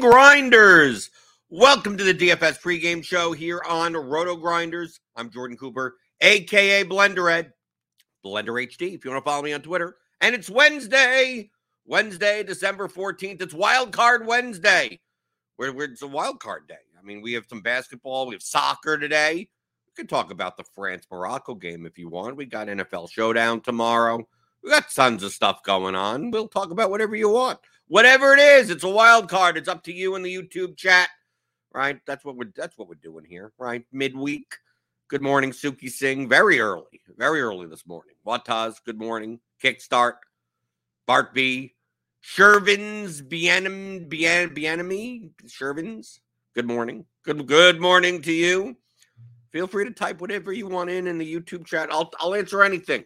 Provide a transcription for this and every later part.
Grinders. Welcome to the DFS pregame show here on Roto Grinders. I'm Jordan Cooper, aka Blender Ed, Blender HD. If you want to follow me on Twitter, and it's Wednesday, Wednesday, December 14th. It's Wild Card Wednesday. Where it's a wild card day. I mean, we have some basketball, we have soccer today. We could talk about the France Morocco game if you want. We got NFL Showdown tomorrow. We got tons of stuff going on. We'll talk about whatever you want. Whatever it is, it's a wild card. It's up to you in the YouTube chat. Right? That's what we're that's what we're doing here, right? Midweek. Good morning, Suki Singh. Very early. Very early this morning. Wataz, good morning. Kickstart. Bart B. Shervins Bianem Bian Bianami. Shervins. Good morning. Good good morning to you. Feel free to type whatever you want in in the YouTube chat. I'll I'll answer anything.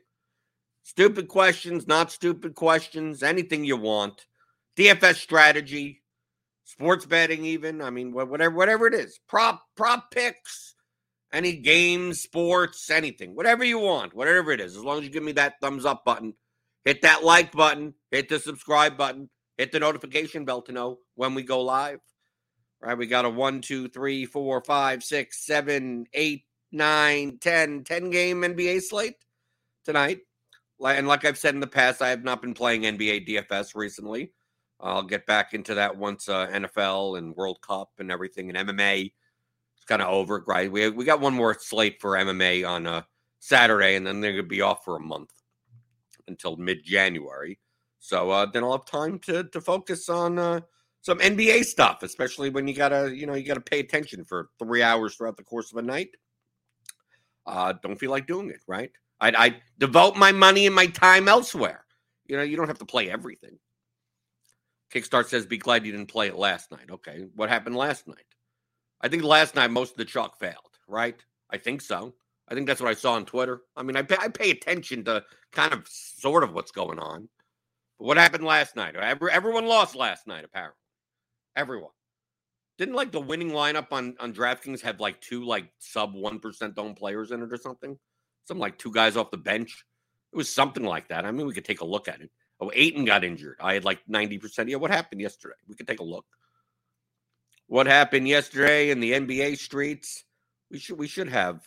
Stupid questions, not stupid questions, anything you want. DFS strategy, sports betting, even. I mean, whatever, whatever it is. Prop, prop picks, any games, sports, anything, whatever you want, whatever it is. As long as you give me that thumbs up button, hit that like button, hit the subscribe button, hit the notification bell to know when we go live. Right? We got a one, two, three, four, five, six, seven, eight, nine, ten, ten game NBA slate tonight. And like I've said in the past, I have not been playing NBA DFS recently. I'll get back into that once uh, NFL and World Cup and everything and MMA. It's kind of over, right? We we got one more slate for MMA on uh, Saturday, and then they're gonna be off for a month until mid January. So uh, then I'll have time to to focus on uh, some NBA stuff, especially when you gotta you know you gotta pay attention for three hours throughout the course of a night. Uh, don't feel like doing it, right? I'd devote my money and my time elsewhere. You know, you don't have to play everything. Kickstart says, be glad you didn't play it last night. Okay. What happened last night? I think last night most of the chalk failed, right? I think so. I think that's what I saw on Twitter. I mean, I pay, I pay attention to kind of sort of what's going on. But what happened last night? Every, everyone lost last night, apparently. Everyone. Didn't like the winning lineup on, on DraftKings have like two like sub 1% owned players in it or something? Some like two guys off the bench. It was something like that. I mean, we could take a look at it. Oh, Ayton got injured. I had like 90%. Yeah, what happened yesterday? We could take a look. What happened yesterday in the NBA streets? We should we should have.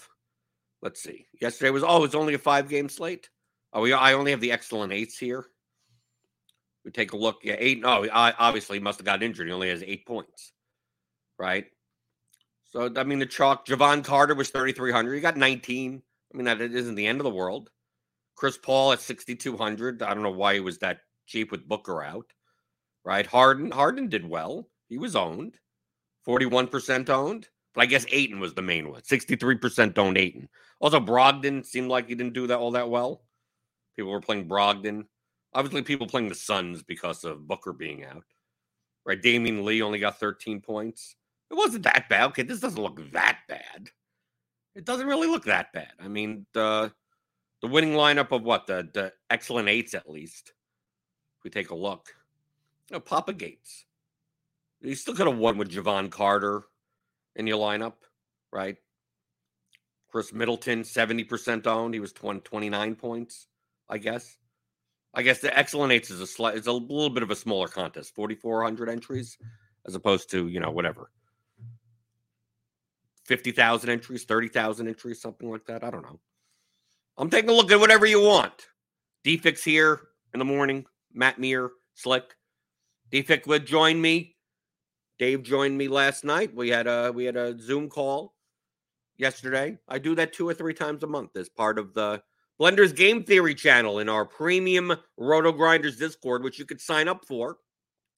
Let's see. Yesterday was oh, it's only a five game slate. Oh, we I only have the excellent eights here. We take a look. Yeah, eight. Oh, I obviously must have got injured. He only has eight points, right? So I mean, the chalk. Jevon Carter was 3,300. He got 19. I mean, that isn't the end of the world. Chris Paul at 6,200. I don't know why he was that cheap with Booker out, right? Harden, Harden did well. He was owned, 41% owned. But I guess Ayton was the main one. 63% owned Ayton. Also, Brogdon seemed like he didn't do that all that well. People were playing Brogdon. Obviously, people playing the Suns because of Booker being out. Right? Damion Lee only got 13 points. It wasn't that bad. Okay, this doesn't look that bad. It doesn't really look that bad. I mean, the the winning lineup of what the the excellent eights at least. If we take a look, you know, Papa Gates. You still could have won with Jevon Carter in your lineup, right? Khris Middleton, 70% owned. He was 20, 29 points, I guess. I guess the excellent eights is a slight, it's a little bit of a smaller contest, 4,400 entries, as opposed to, you know, whatever, 50,000 entries, 30,000 entries, something like that. I don't know. I'm taking a look at whatever you want. Defix here in the morning, Matt Meir, Slick. Defix would join me. Dave joined me last night. We had a we had a Zoom call yesterday. I do that two or three times a month as part of the Blenders Game Theory channel in our premium Roto Grinders Discord, which you could sign up for.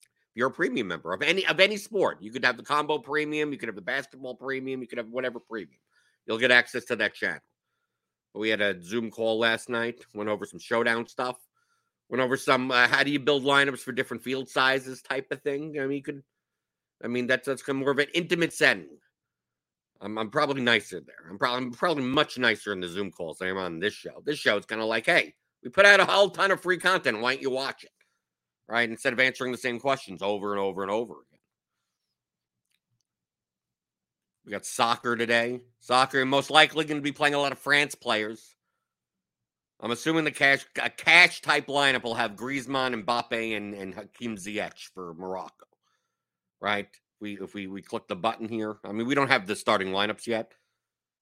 If you're a premium member of any of any sport, you could have the combo premium, you could have the basketball premium, you could have whatever premium. You'll get access to that channel. We had a Zoom call last night, went over some showdown stuff, went over some uh, how do you build lineups for different field sizes type of thing. I mean, you could, I mean, that's that's more of an intimate setting. I'm, I'm probably nicer there. I'm probably I'm probably much nicer in the Zoom calls than I am on this show. This show is kind of like, hey, we put out a whole ton of free content. Why don't you watch it? Right? Instead of answering the same questions over and over and over again. We got soccer today. Soccer most likely going to be playing a lot of France players. I'm assuming the cash a cash type lineup will have Griezmann, Mbappe, and, and Hakim Ziyech for Morocco. Right? we if we we click the button here. I mean, we don't have the starting lineups yet,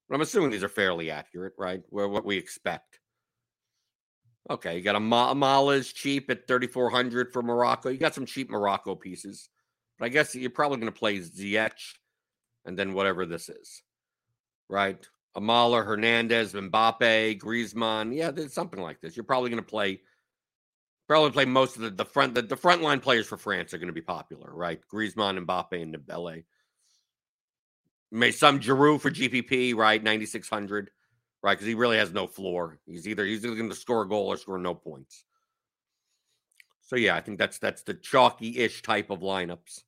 but I'm assuming these are fairly accurate, right? Where what we expect. Okay, you got Amallah is cheap at 3,400 for Morocco. You got some cheap Morocco pieces, but I guess you're probably going to play Ziyech and then whatever this is, right? Amallah, Hernandez, Mbappe, Griezmann. Yeah, there's something like this. You're probably going to play probably play most of the, the front the, the front line players for France are going to be popular, right? Griezmann, Mbappe, and Dembele. May some Giroud for GPP, right? 9600, right? Because he really has no floor. He's either he's either going to score a goal or score no points. So yeah, I think that's that's the chalky-ish type of lineups.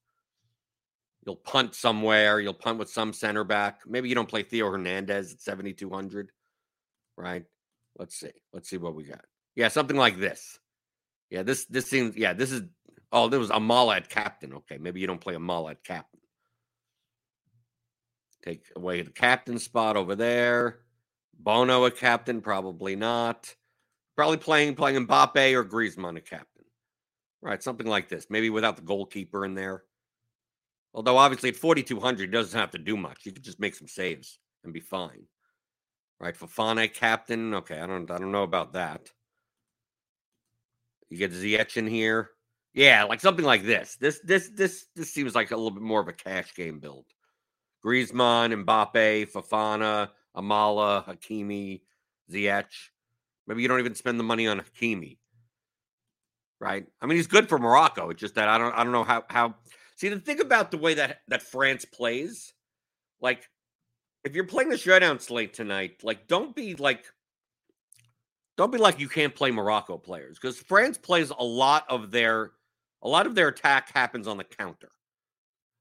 You'll punt somewhere. You'll punt with some center back. Maybe you don't play Theo Hernandez at 7,200, right? Let's see. Let's see what we got. Yeah, something like this. Yeah, this this seems yeah, this is oh, there was Amallah at captain. Okay, maybe you don't play Amallah at captain. Take away the captain spot over there. Bono a captain, probably not. Probably playing playing Mbappe or Griezmann a captain. Right, something like this. Maybe without the goalkeeper in there. Although obviously at 4200 he doesn't have to do much. He could just make some saves and be fine. Right, Fofana captain. Okay, I don't I don't know about that. You get Ziyech in here. Yeah, like something like this. This this this this seems like a little bit more of a cash game build. Griezmann, Mbappe, Fofana, Amallah, Hakimi, Ziyech. Maybe you don't even spend the money on Hakimi. Right? I mean, he's good for Morocco. It's just that I don't I don't know how how see the thing about the way that that France plays, like if you're playing the showdown slate tonight, like don't be like don't be like you can't play Morocco players because France plays a lot of their a lot of their attack happens on the counter.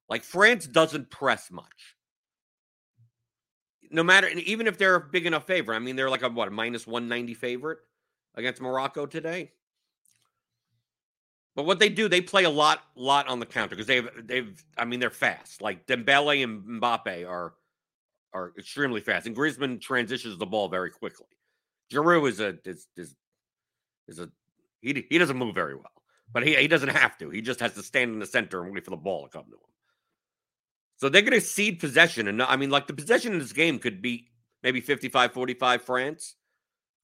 Like France doesn't press much. No matter and even if they're a big enough favorite. I mean, they're like a what a minus 190 favorite against Morocco today. But what they do, they play a lot, lot on the counter because they've, they've. I mean, they're fast. Like Dembele and Mbappe are, are extremely fast, and Griezmann transitions the ball very quickly. Giroud is a is is, is a he he doesn't move very well, but he he doesn't have to. He just has to stand in the center and wait for the ball to come to him. So they're going to cede possession, and I mean, like the possession in this game could be maybe 55-45 France,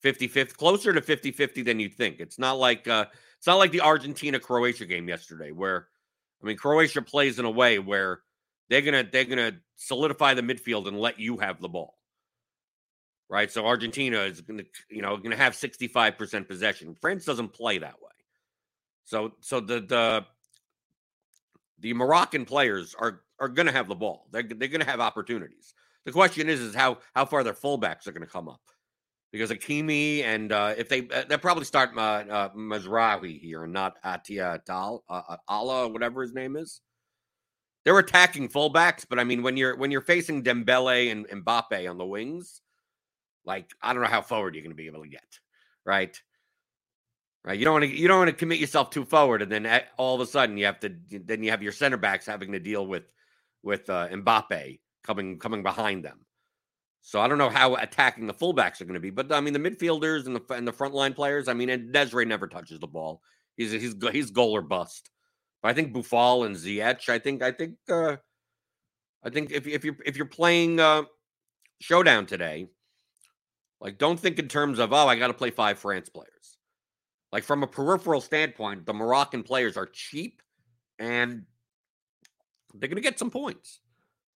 50-50, closer to 50-50 than you'd think. It's not like uh it's not like the Argentina Croatia game yesterday, where I mean Croatia plays in a way where they're gonna they're gonna solidify the midfield and let you have the ball right? So Argentina is to, you know, to have 65% possession. France doesn't play that way. So, so the the the Moroccan players are are to have the ball. They're they're to have opportunities. The question is, is how how far their fullbacks are to come up. Because Hakimi and uh, if they uh, they'll probably start uh, uh, Mazraoui here and not Atia Tal uh, uh, Allah whatever his name is. they're attacking fullbacks, but I mean when you're when you're facing Dembele and, and Mbappe on the wings, like I don't know how forward you're going to be able to get, right? Right, you don't want to you don't want to commit yourself too forward, and then all of a sudden you have to then you have your center backs having to deal with with uh, Mbappe coming coming behind them. So I don't know how attacking the fullbacks are going to be, but I mean the midfielders and the and the frontline players. I mean, and Desiree never touches the ball. He's he's he's goal or bust. But I think Boufal and Ziyech. I think I think uh, I think if if you're if you're playing uh, showdown today, like don't think in terms of oh I got to play five France players. Like from a peripheral standpoint, the Moroccan players are cheap and they're going to get some points.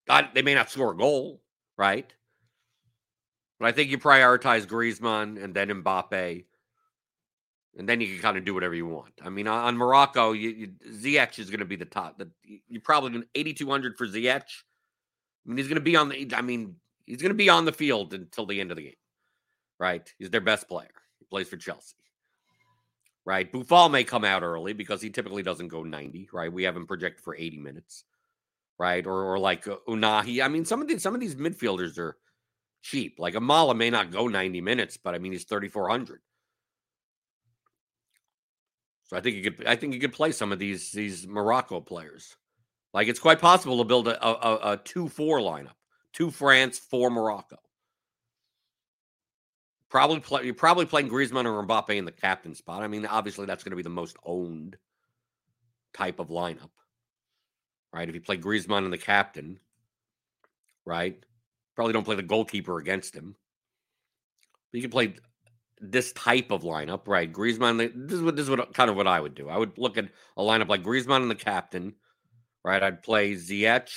God, they may not score a goal, right? But I think you prioritize Griezmann and then Mbappe, and then you can kind of do whatever you want. I mean, on Morocco, you, you, is going to be the top. The, you're probably going 8,200 for Ziyech. I mean, he's going to be on the. I mean, he's going to be on the field until the end of the game, right? He's their best player. He plays for Chelsea, right? Boufal may come out early because he typically doesn't go 90, right? We have him projected for 80 minutes, right? Or or like uh, Ounahi. I mean, some of these some of these midfielders are cheap. Like Amallah may not go 90 minutes, but I mean he's 3400. So I think you could I think you could play some of these these Morocco players. Like it's quite possible to build a, a, a two four lineup, two France, four Morocco. Probably play you're probably playing Griezmann or Mbappe in the captain spot. I mean, obviously that's going to be the most owned type of lineup. Right? If you play Griezmann in the captain, right? Probably don't play the goalkeeper against him. But you can play this type of lineup, right? Griezmann. This is what this is what kind of what I would do. I would look at a lineup like Griezmann and the captain, right? I'd play Ziyech,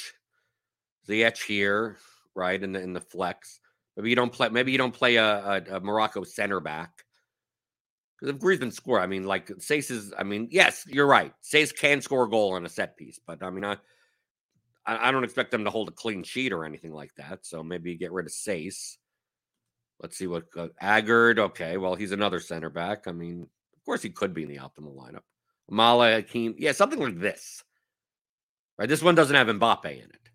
Ziyech here, right, in the in the flex. Maybe you don't play. Maybe you don't play a, a, a Morocco center back because if Griezmann score, I mean, like Saïss is. I mean, yes, you're right. Saïss can score a goal on a set piece, but I mean, I I, I, don't expect them to hold a clean sheet or anything like that. So maybe get rid of Saïss. Let's see what uh. Okay, well, he's another center back. I mean, of course, he could be in the optimal lineup. Mala Hakim, yeah, something like this. Right, this one doesn't have Mbappe in it.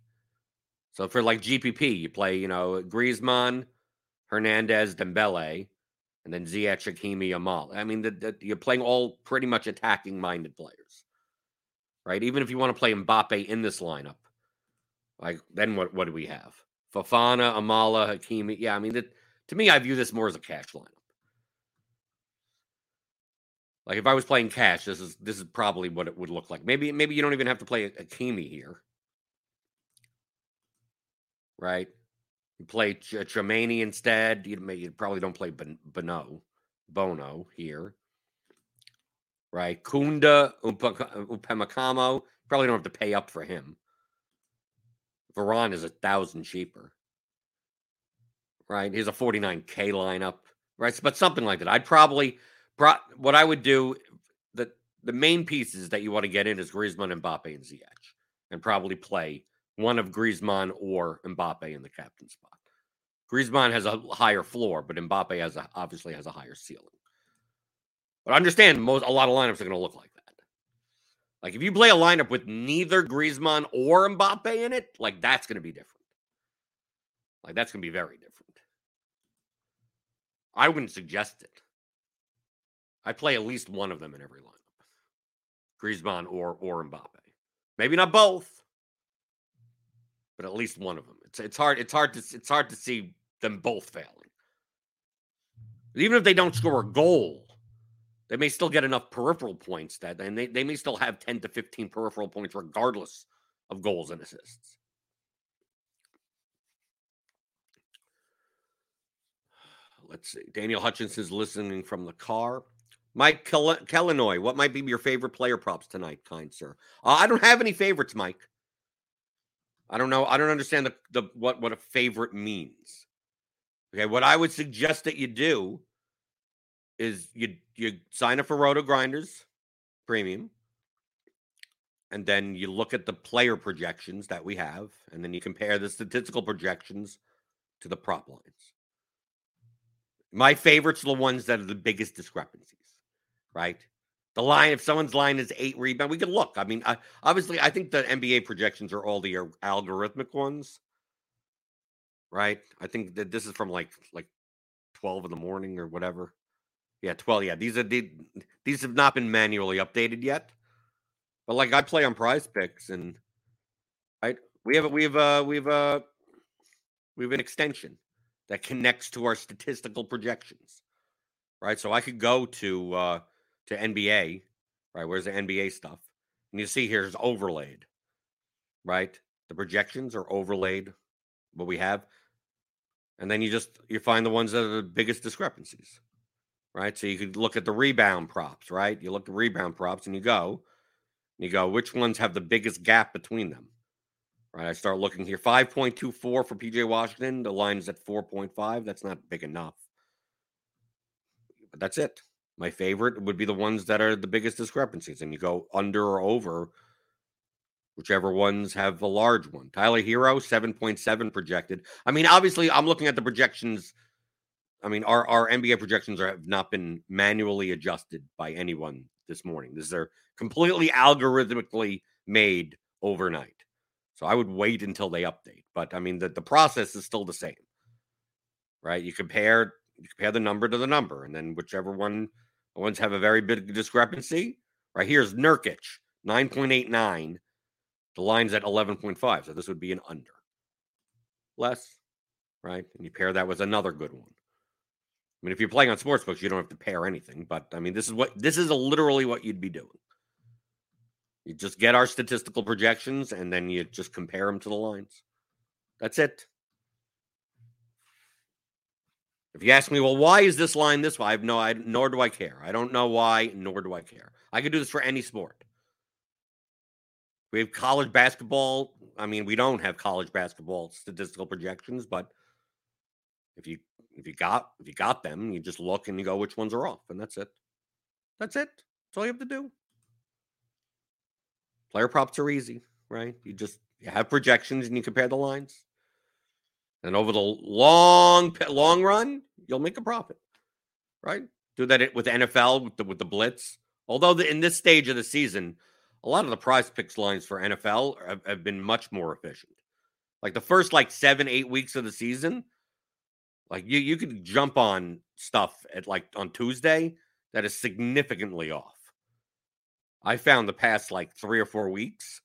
So for like GPP, you play, you know, Griezmann, Hernandez, Dembele, and then Ziyech, Hakimi, Amal. I mean, the, the, you're playing all pretty much attacking-minded players, right? Even if you want to play Mbappe in this lineup, like then what? What do we have? Fofana, Amallah, Hakimi. Yeah, I mean, that, to me, I view this more as a cash lineup. Like if I was playing cash, this is this is probably what it would look like. Maybe maybe you don't even have to play Hakimi here, right? You play Ch- uh, Tchouameni instead. You, you probably don't play Bono, Bono here, right? Koundé, Upamecano. Probably don't have to pay up for him. Varane is a thousand cheaper. Right? He's a 49K lineup. Right. But something like that. I'd probably what I would do the the main pieces that you want to get in is Griezmann, Mbappe, and Ziyech. And probably play one of Griezmann or Mbappe in the captain spot. Griezmann has a higher floor, but Mbappe has a, obviously has a higher ceiling. But understand most a lot of lineups are going to look like. Like if you play a lineup with neither Griezmann or Mbappe in it, like that's going to be different. Like that's going to be very different. I wouldn't suggest it. I play at least one of them in every lineup. Griezmann or or Mbappe. Maybe not both, but at least one of them. It's it's hard it's hard to it's hard to see them both failing. Even if they don't score a goal, they may still get enough peripheral points that, and they, they may still have 10 to 15 peripheral points regardless of goals and assists. Let's see. Daniel Hutchinson's listening from the car. Mike Kel- Kellanoy, what might be your favorite player props tonight, kind sir? Uh, I don't have any favorites, Mike. I don't know. I don't understand the, the what what a favorite means. Okay, what I would suggest that you do is you you sign up for Roto Grinders Premium, and then you look at the player projections that we have, and then you compare the statistical projections to the prop lines. My favorites are the ones that are the biggest discrepancies, right? The line, if someone's line is eight rebound, we can look. I mean, I, obviously, I think the NBA projections are all the algorithmic ones, right? I think that this is from like like twelve in the morning or whatever. Yeah, twelve. Yeah, these are the, these have not been manually updated yet. But like I play on Prize Picks, and I we have we have uh we have uh we have an extension that connects to our statistical projections, right? So I could go to uh to NBA, right? Where's the NBA stuff? And you see here's overlaid, right? The projections are overlaid, what we have. And then you just you find the ones that are the biggest discrepancies. Right. So you could look at the rebound props, right? You look at rebound props and you go, and you go, which ones have the biggest gap between them? Right. I start looking here. 5.24 for PJ Washington. The line is at 4.5. That's not big enough. But that's it. My favorite would be the ones that are the biggest discrepancies, and you go under or over whichever ones have the large one. Tyler Herro, 7.7 projected. I mean, obviously, I'm looking at the projections. I mean, our, our NBA projections are, have not been manually adjusted by anyone this morning. These are completely algorithmically made overnight. So I would wait until they update. But I mean, the, the process is still the same, right? You compare you compare the number to the number, and then whichever one ones have a very big discrepancy. Right here's Nurkic, 9.89. The line's at 11.5. So this would be an under. Less, right? And you pair that with another good one. I mean, if you're playing on sportsbooks, you don't have to pair anything. But I mean, this is what this is literally what you'd be doing. You just get our statistical projections and then you just compare them to the lines. That's it. If you ask me, well, why is this line this way? I have no, I, nor do I care. I don't know why, nor do I care. I could do this for any sport. We have college basketball. I mean, we don't have college basketball statistical projections, but if you if you got if you got them, you just look and you go which ones are off, and that's it. That's it. That's all you have to do. Player props are easy, right? You just you have projections and you compare the lines. And over the long long run, you'll make a profit, right? Do that with NFL with the, with the blitz. Although the, in this stage of the season, a lot of the prize picks lines for NFL have, have been much more efficient. Like the first like seven eight weeks of the season, like you you could jump on stuff at like on Tuesday that is significantly off. I found the past like three or four weeks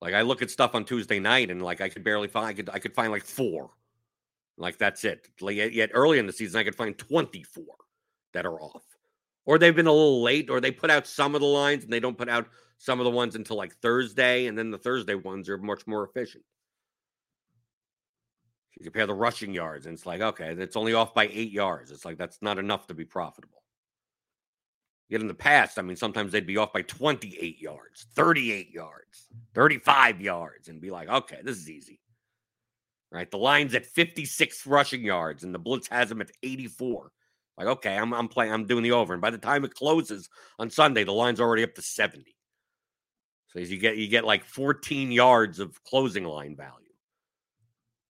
like I look at stuff on Tuesday night and like I could barely find I could I could find like four. Like that's it. Like yet early in the season I could find 24 that are off. Or they've been a little late or they put out some of the lines and they don't put out some of the ones until like Thursday and then the Thursday ones are much more efficient. You compare the rushing yards and it's like okay, it's only off by 8 yards. It's like that's not enough to be profitable. Yet in the past, I mean, sometimes they'd be off by 28 yards, 38 yards, 35 yards, and be like, okay, this is easy. Right? The line's at 56 rushing yards, and the blitz has them at 84. Like, okay, I'm I'm playing, I'm doing the over. And by the time it closes on Sunday, the line's already up to 70. So you get you get like 14 yards of closing line value.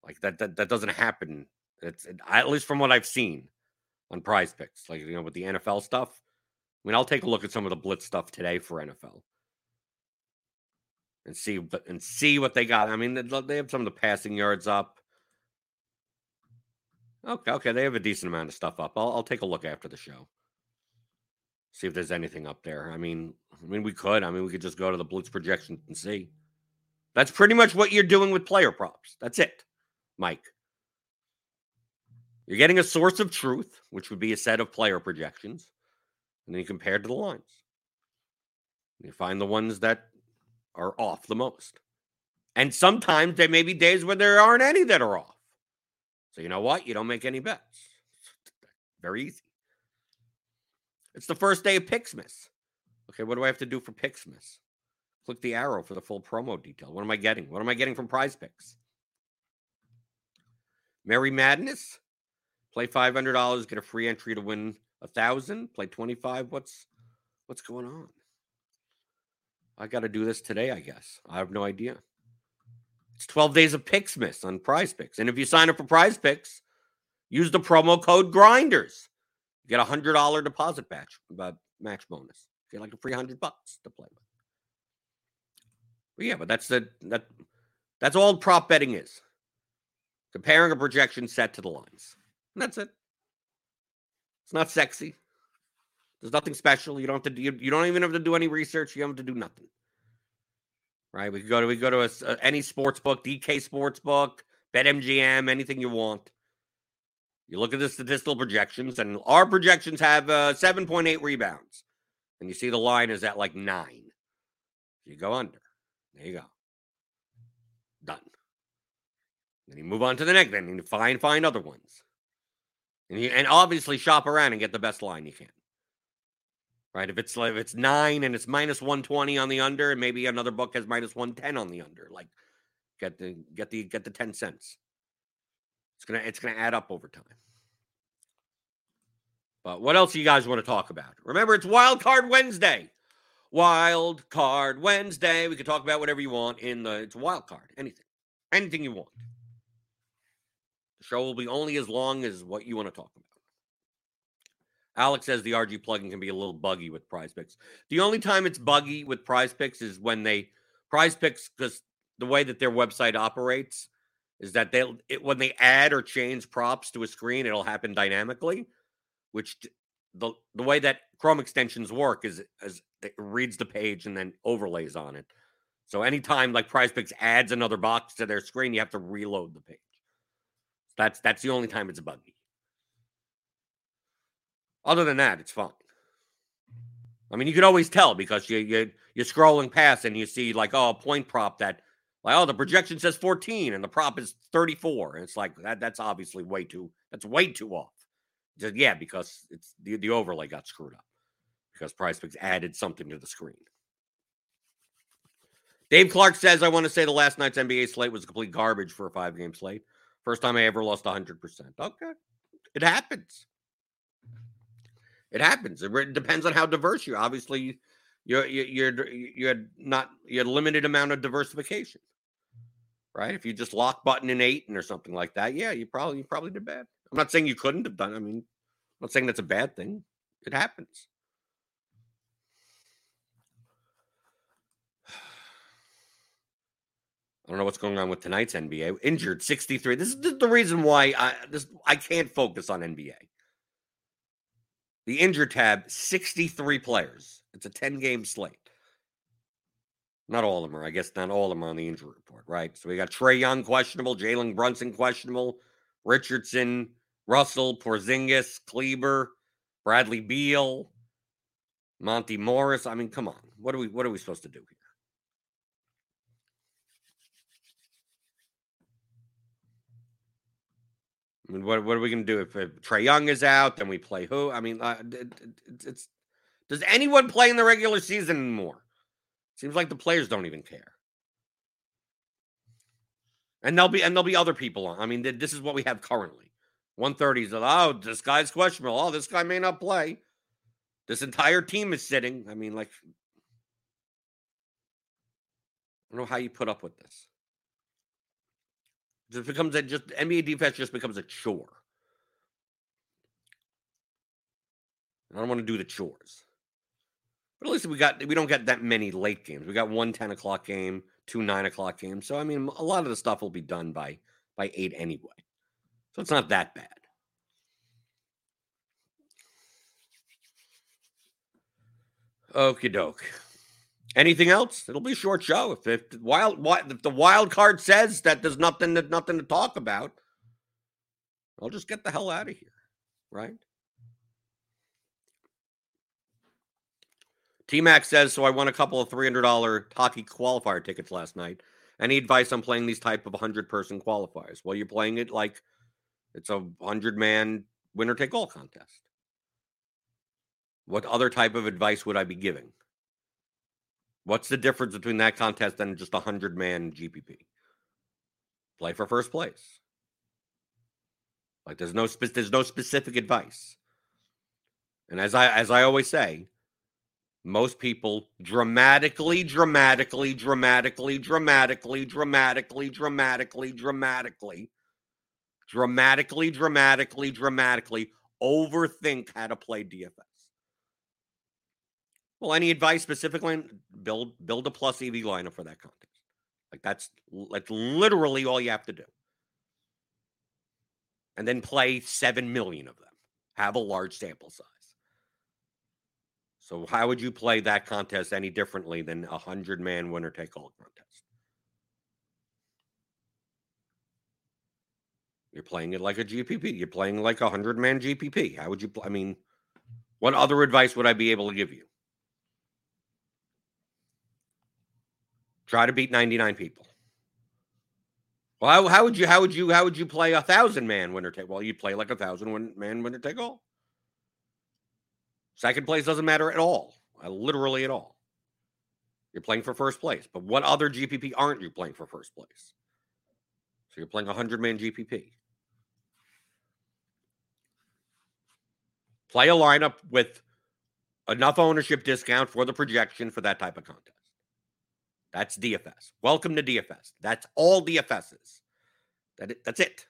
Like that that, that doesn't happen. It's at least from what I've seen on prize picks. Like, you know, with the NFL stuff I mean, I'll take a look at some of the blitz stuff today for NFL and see and see what they got. I mean, they have some of the passing yards up. Okay, okay, they have a decent amount of stuff up. I'll, I'll take a look after the show. See if there's anything up there. I mean, I mean, we could. I mean, we could just go to the blitz projection and see. That's pretty much what you're doing with player props. That's it, Mike. You're getting a source of truth, which would be a set of player projections and then you compare to the lines. You find the ones that are off the most. And sometimes there may be days where there aren't any that are off. So you know what? You don't make any bets. Very easy. It's the first day of Picksmas. Okay, what do I have to do for Picksmas? Click the arrow for the full promo detail. What am I getting? What am I getting from Prize Picks? Merry Madness. Play five hundred dollars, get a free entry to win a thousand, play 25. What's what's going on? I got to do this today, I guess. I have no idea. It's 12 days of Picksmas on prize picks. And if you sign up for prize picks, use the promo code grinders. You get a hundred dollar deposit match, but match bonus. Get like a free hundred bucks to play with. But yeah, but that's the that that's all prop betting is. Comparing a projection set to the lines. And that's it. It's not sexy. There's nothing special. You don't have to. You, you don't even have to do any research. You don't have to do nothing. Right? We go to we go to a, a, any sports book, DK sports book, BetMGM, anything you want. You look at the statistical projections, and our projections have uh, 7.8 rebounds, and you see the line is at like nine. You go under. There you go. Done. Then you move on to the next. Then you find find other ones, and you and obviously shop around and get the best line you can right? If it's like if it's nine and it's minus one twenty on the under, and maybe another book has minus one ten on the under, like get the get the get the ten cents. It's gonna it's gonna add up over time. But what else do you guys want to talk about? Remember, it's Wild Card Wednesday. Wild Card Wednesday. We can talk about whatever you want in the it's wild card. Anything. Anything you want. The show will be only as long as what you want to talk about. Alex says the RG plugin can be a little buggy with prize picks. The only time it's buggy with prize picks is when they prize picks because the way that their website operates is that they when they add or change props to a screen, it'll happen dynamically, which the the way that Chrome extensions work is as it reads the page and then overlays on it. So anytime like Prize Picks adds another box to their screen, you have to reload the page. That's that's the only time it's a buggy. Other than that, it's fine. I mean, you could always tell because you you you're scrolling past and you see like oh a point prop that like oh the projection says 14 and the prop is 34 and it's like that that's obviously way too that's way too off. Just, yeah, because it's the, the overlay got screwed up because Prize Picks added something to the screen. Dave Clark says, I want to say the last night's NBA slate was complete garbage for a five game slate. First time I ever lost 100%. Okay. It happens. It happens. It depends on how diverse you. Obviously, you're you're you're not you had limited amount of diversification, right? If you just lock button in eight and or something like that, yeah, you probably you probably did bad. I'm not saying you couldn't have done. I mean, I'm not saying that's a bad thing. It happens. I don't know what's going on with tonight's NBA. Injured 63. This is the reason why I this I can't focus on NBA. The injured tab, 63 players. It's a 10 game slate. Not all of them are, I guess not all of them are on the injury report, right? So we got Trae Young questionable, Jalen Brunson questionable, Richardson, Russell, Porzingis, Kleber, Bradley Beal, Monty Morris. I mean, come on. What are we what are we supposed to do here? I mean, what, what are we going to do if, if Trae Young is out? Then we play who? I mean, uh, it, it, it's does anyone play in the regular season anymore? Seems like the players don't even care. And there'll be and there'll be other people on. I mean, this is what we have currently. 130 is oh, this guy's questionable. Oh, this guy may not play. This entire team is sitting. I mean, like, I don't know how you put up with this just becomes a just NBA defense just becomes a chore. I don't want to do the chores. But at least we got we don't get that many late games. We got one 10 o'clock game, two nine o'clock games. So I mean a lot of the stuff will be done by by eight anyway. So it's not that bad. Okie doke. Anything else? It'll be a short show. If, if the wild if the wild card says that there's nothing that nothing to talk about, I'll just get the hell out of here, right? T Mac says so. I won a couple of three hundred dollar hockey qualifier tickets last night. Any advice on playing these type of hundred person qualifiers? Well, you're playing it like it's a hundred man winner take all contest. What other type of advice would I be giving? What's the difference between that contest and just a hundred man GPP? Play for first place. Like there's no spe- there's no specific advice. And as I as I always say, most people dramatically, dramatically, dramatically, dramatically, dramatically, dramatically, dramatically, dramatically, dramatically, dramatically overthink how to play DFS. Well, any advice specifically? Build build a plus EV lineup for that contest. Like that's that's literally all you have to do. And then play 7 million of them. Have a large sample size. So how would you play that contest any differently than a 100 man winner take all contest? You're playing it like a GPP. You're playing like a 100 man GPP. How would you play? I mean, what other advice would I be able to give you? Try to beat 99 people. Well, how, how, would you how would you how would you play a thousand man winner take? Well, you'd play like a thousand man winner take all. Second place doesn't matter at all, uh, literally at all. You're playing for first place, but what other GPP aren't you playing for first place? So you're playing a hundred man GPP. Play a lineup with enough ownership discount for the projection for that type of contest. That's DFS. Welcome to DFS. That's all DFS is. That that's it.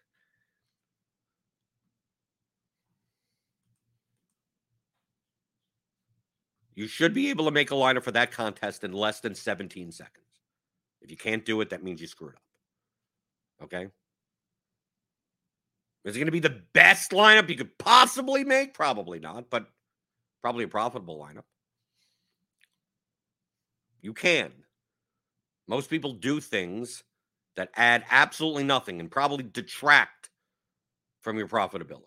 You should be able to make a lineup for that contest in less than 17 seconds. If you can't do it, that means you screwed up. Okay? Is it going to be the best lineup you could possibly make? Probably not, but probably a profitable lineup. You can. Most people do things that add absolutely nothing and probably detract from your profitability.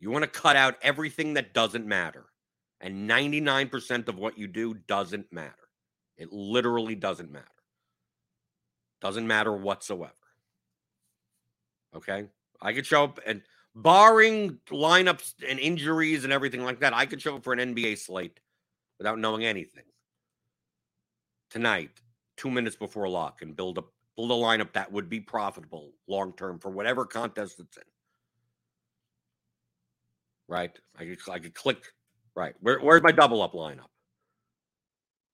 You want to cut out everything that doesn't matter. And 99% of what you do doesn't matter. It literally doesn't matter. Doesn't matter whatsoever. Okay? I could show up and barring lineups and injuries and everything like that, I could show up for an NBA slate without knowing anything tonight, two minutes before lock, and build a build a lineup that would be profitable long term for whatever contest it's in. Right? I could I could click right. Where, where's my double up lineup?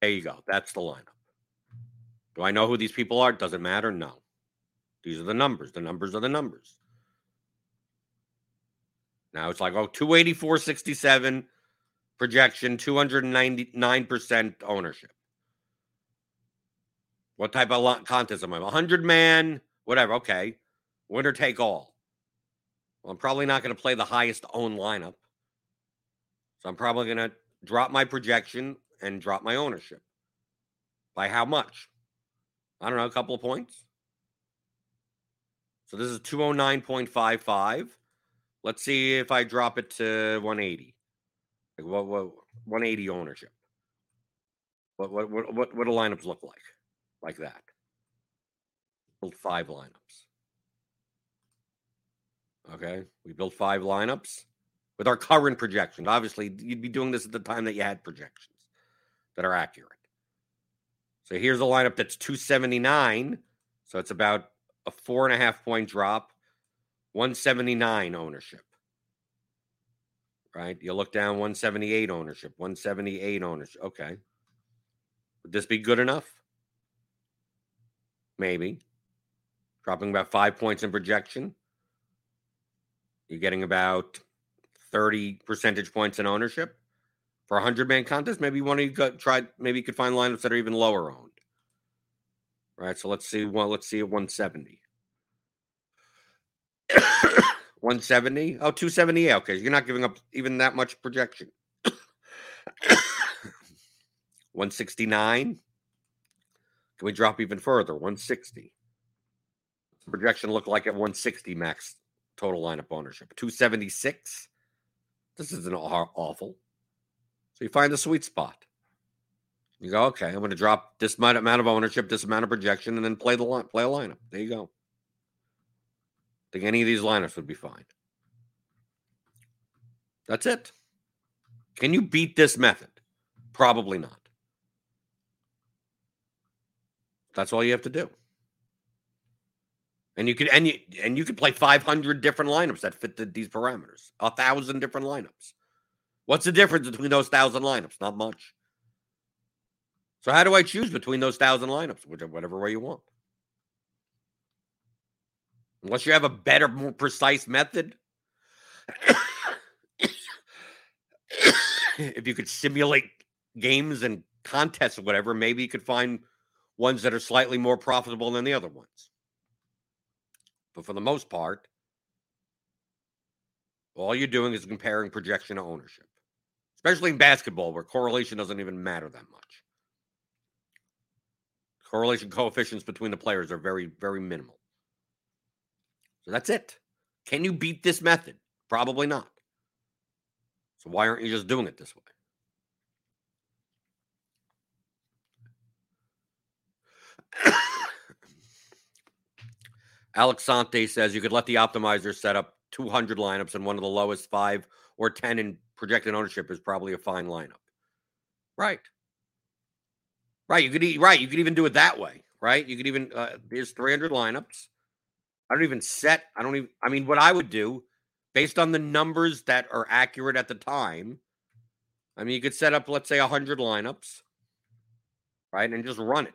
There you go. That's the lineup. Do I know who these people are? Doesn't matter. No. These are the numbers. The numbers are the numbers. Now it's like, oh, 284.67 projection, 299% ownership. What type of contest am I? 100 man, whatever. Okay. Winner take all. Well, I'm probably not going to play the highest owned lineup. So I'm probably going to drop my projection and drop my ownership. By how much? I don't know, a couple of points. So this is 209.55. Let's see if I drop it to 180. Like what, what 180 ownership. What what what what what do lineups look like? Like that. Build five lineups. Okay. We built five lineups with our current projections. Obviously, you'd be doing this at the time that you had projections that are accurate. So here's a lineup that's 279. So it's about a four and a half point drop, 179 ownership. Right? You look down 178 ownership, 178 ownership. Okay. Would this be good enough? Maybe. Dropping about five points in projection. You're getting about 30 percentage points in ownership. For a 100 man contest, maybe you want to go, try, maybe you could find lineups that are even lower owned. Right. So let's see. Well, let's see at 170. 170. Oh, 270. Yeah, okay. You're not giving up even that much projection. 169. Can we drop even further? 160. Projection look like at 160 max total lineup ownership. 276. This isn't awful. So you find the sweet spot. You go, okay, I'm going to drop this amount of ownership, this amount of projection, and then play the line, play a lineup. There you go. Think any of these lineups would be fine. That's it. Can you beat this method? Probably not. That's all you have to do. And you could and you and you could play 500 different lineups that fit the, these parameters. A thousand different lineups. What's the difference between those thousand lineups? Not much. So how do I choose between those thousand lineups? Whatever way you want. Unless you have a better, more precise method. if you could simulate games and contests or whatever, maybe you could find ones that are slightly more profitable than the other ones. But for the most part, all you're doing is comparing projection to ownership, especially in basketball where correlation doesn't even matter that much. Correlation coefficients between the players are very, very minimal. So that's it. Can you beat this method? Probably not. So why aren't you just doing it this way? Alex Sante says you could let the optimizer set up 200 lineups and one of the lowest five or 10 in projected ownership is probably a fine lineup. Right. Right. You could right. You could even do it that way. Right. You could even, uh, there's 300 lineups. I don't even set, I don't even, I mean, what I would do based on the numbers that are accurate at the time, I mean, you could set up, let's say, 100 lineups, right? And just run it.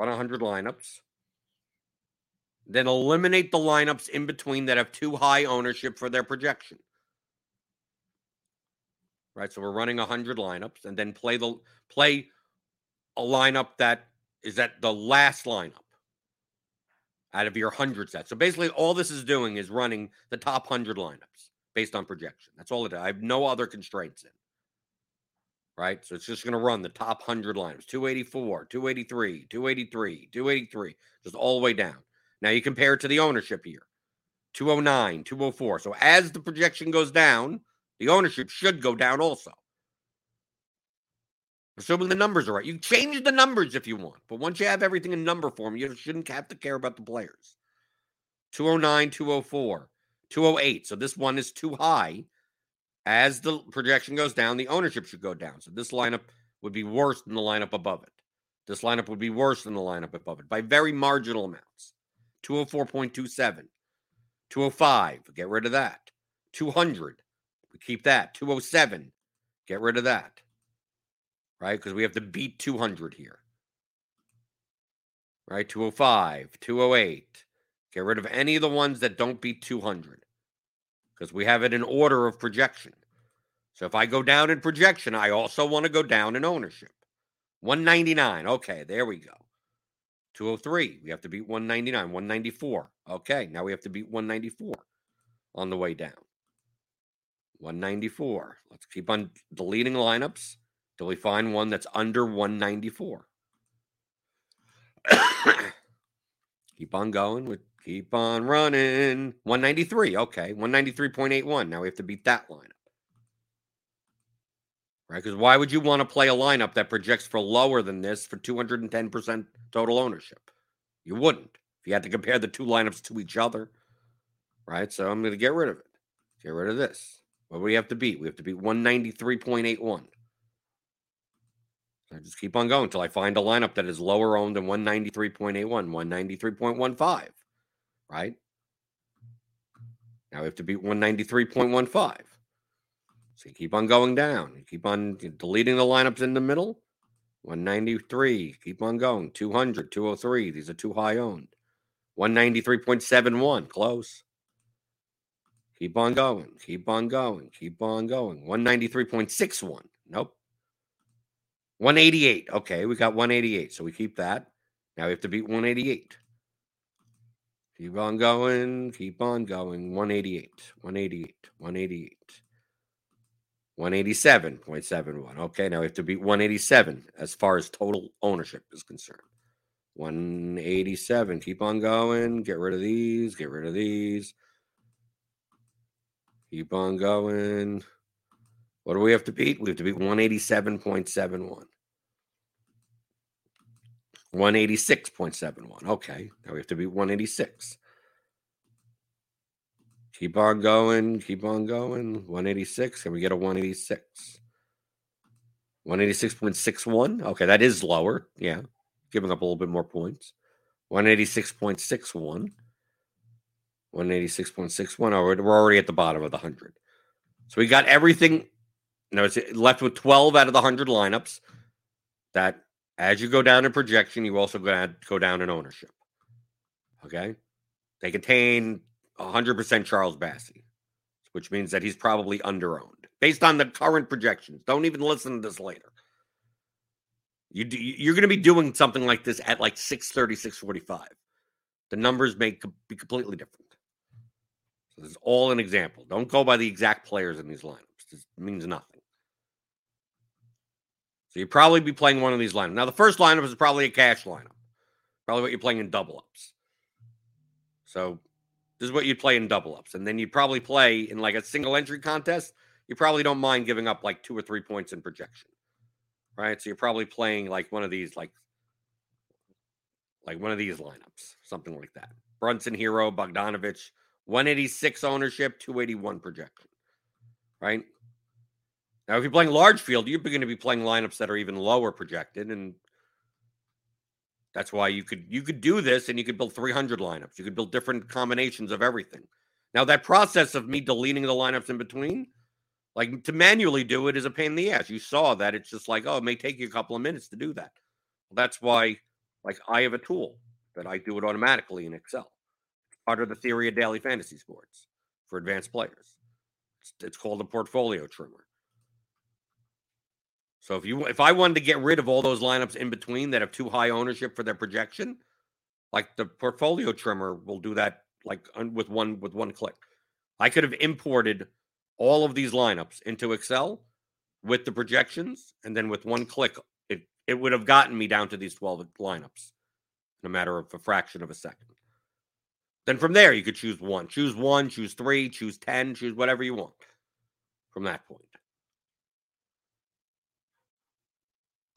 Run 100 lineups. Then eliminate the lineups in between that have too high ownership for their projection. Right? So we're running 100 lineups and then play the play a lineup that is at the last lineup out of your 100 set. So basically, all this is doing is running the top 100 lineups based on projection. That's all it is. I have no other constraints in. Right? So it's just going to run the top 100 lines 284, 283, 283, 283, just all the way down. Now you compare it to the ownership here 209, 204. So as the projection goes down, the ownership should go down also. Assuming the numbers are right. You change the numbers if you want, but once you have everything in number form, you shouldn't have to care about the players. 209, 204, 208. So this one is too high. As the projection goes down, the ownership should go down. So this lineup would be worse than the lineup above it. This lineup would be worse than the lineup above it by very marginal amounts. 204.27, 205, get rid of that. 200, we keep that. 207, get rid of that right? Because we have to beat 200 here, right? 205, 208. Get rid of any of the ones that don't beat 200 because we have it in order of projection. So if I go down in projection, I also want to go down in ownership. 199. Okay, there we go. 203. We have to beat 199. 194. Okay, now we have to beat 194 on the way down. 194. Let's keep on deleting lineups till we find one that's under 194. keep on going with keep on running. 193. Okay. 193.81. Now we have to beat that lineup. Right? Because why would you want to play a lineup that projects for lower than this for 210% total ownership? You wouldn't if you had to compare the two lineups to each other. Right. So I'm going to get rid of it. Get rid of this. What do we have to beat? We have to beat 193.81. I just keep on going until I find a lineup that is lower owned than 193.81, 193.15, right? Now we have to beat 193.15. So you keep on going down. You keep on deleting the lineups in the middle. 193, keep on going. 200, 203, these are too high owned. 193.71, close. Keep on going, keep on going, keep on going. 193.61, nope. 188. Okay, we got 188. So we keep that. Now we have to beat 188. Keep on going. Keep on going. 188. 188. 188. 187.71. Okay, now we have to beat 187 as far as total ownership is concerned. 187. Keep on going. Get rid of these. Get rid of these. Keep on going. What do we have to beat? We have to beat 187.71. 186.71. Okay. Now we have to beat 186. Keep on going. Keep on going. 186. Can we get a 186? 186.61. Okay. That is lower. Yeah. Giving up a little bit more points. 186.61. 186.61. Oh, we're already at the bottom of the 100. So we got everything. Know, it's left with 12 out of the 100 lineups that as you go down in projection, you also go down, go down in ownership. Okay. They contain 100% Charles Bassey, which means that he's probably underowned based on the current projections. Don't even listen to this later. You do, you're going to be doing something like this at like 630, 645. The numbers may be completely different. So this is all an example. Don't go by the exact players in these lineups. This means nothing. So you probably be playing one of these lineups. Now, the first lineup is probably a cash lineup. Probably what you're playing in double ups. So this is what you'd play in double ups. And then you'd probably play in like a single entry contest. You probably don't mind giving up like two or three points in projection. Right. So you're probably playing like one of these, like like one of these lineups, something like that. Brunson Herro, Bogdanovich, 186 ownership, 281 projection. Right. Now, if you're playing large field, you're going to be playing lineups that are even lower projected, and that's why you could you could do this and you could build 300 lineups. You could build different combinations of everything. Now that process of me deleting the lineups in between, like to manually do it is a pain in the ass. You saw that it's just like, oh, it may take you a couple of minutes to do that. Well, that's why like I have a tool that I do it automatically in Excel. Part of the theory of daily fantasy sports for advanced players. It's, it's called a portfolio trimmer. So if you if I wanted to get rid of all those lineups in between that have too high ownership for their projection, like the portfolio trimmer will do that like with one with one click. I could have imported all of these lineups into Excel with the projections and then with one click it it would have gotten me down to these 12 lineups in a matter of a fraction of a second. Then from there you could choose one, choose one, choose 3, choose 10, choose whatever you want from that point.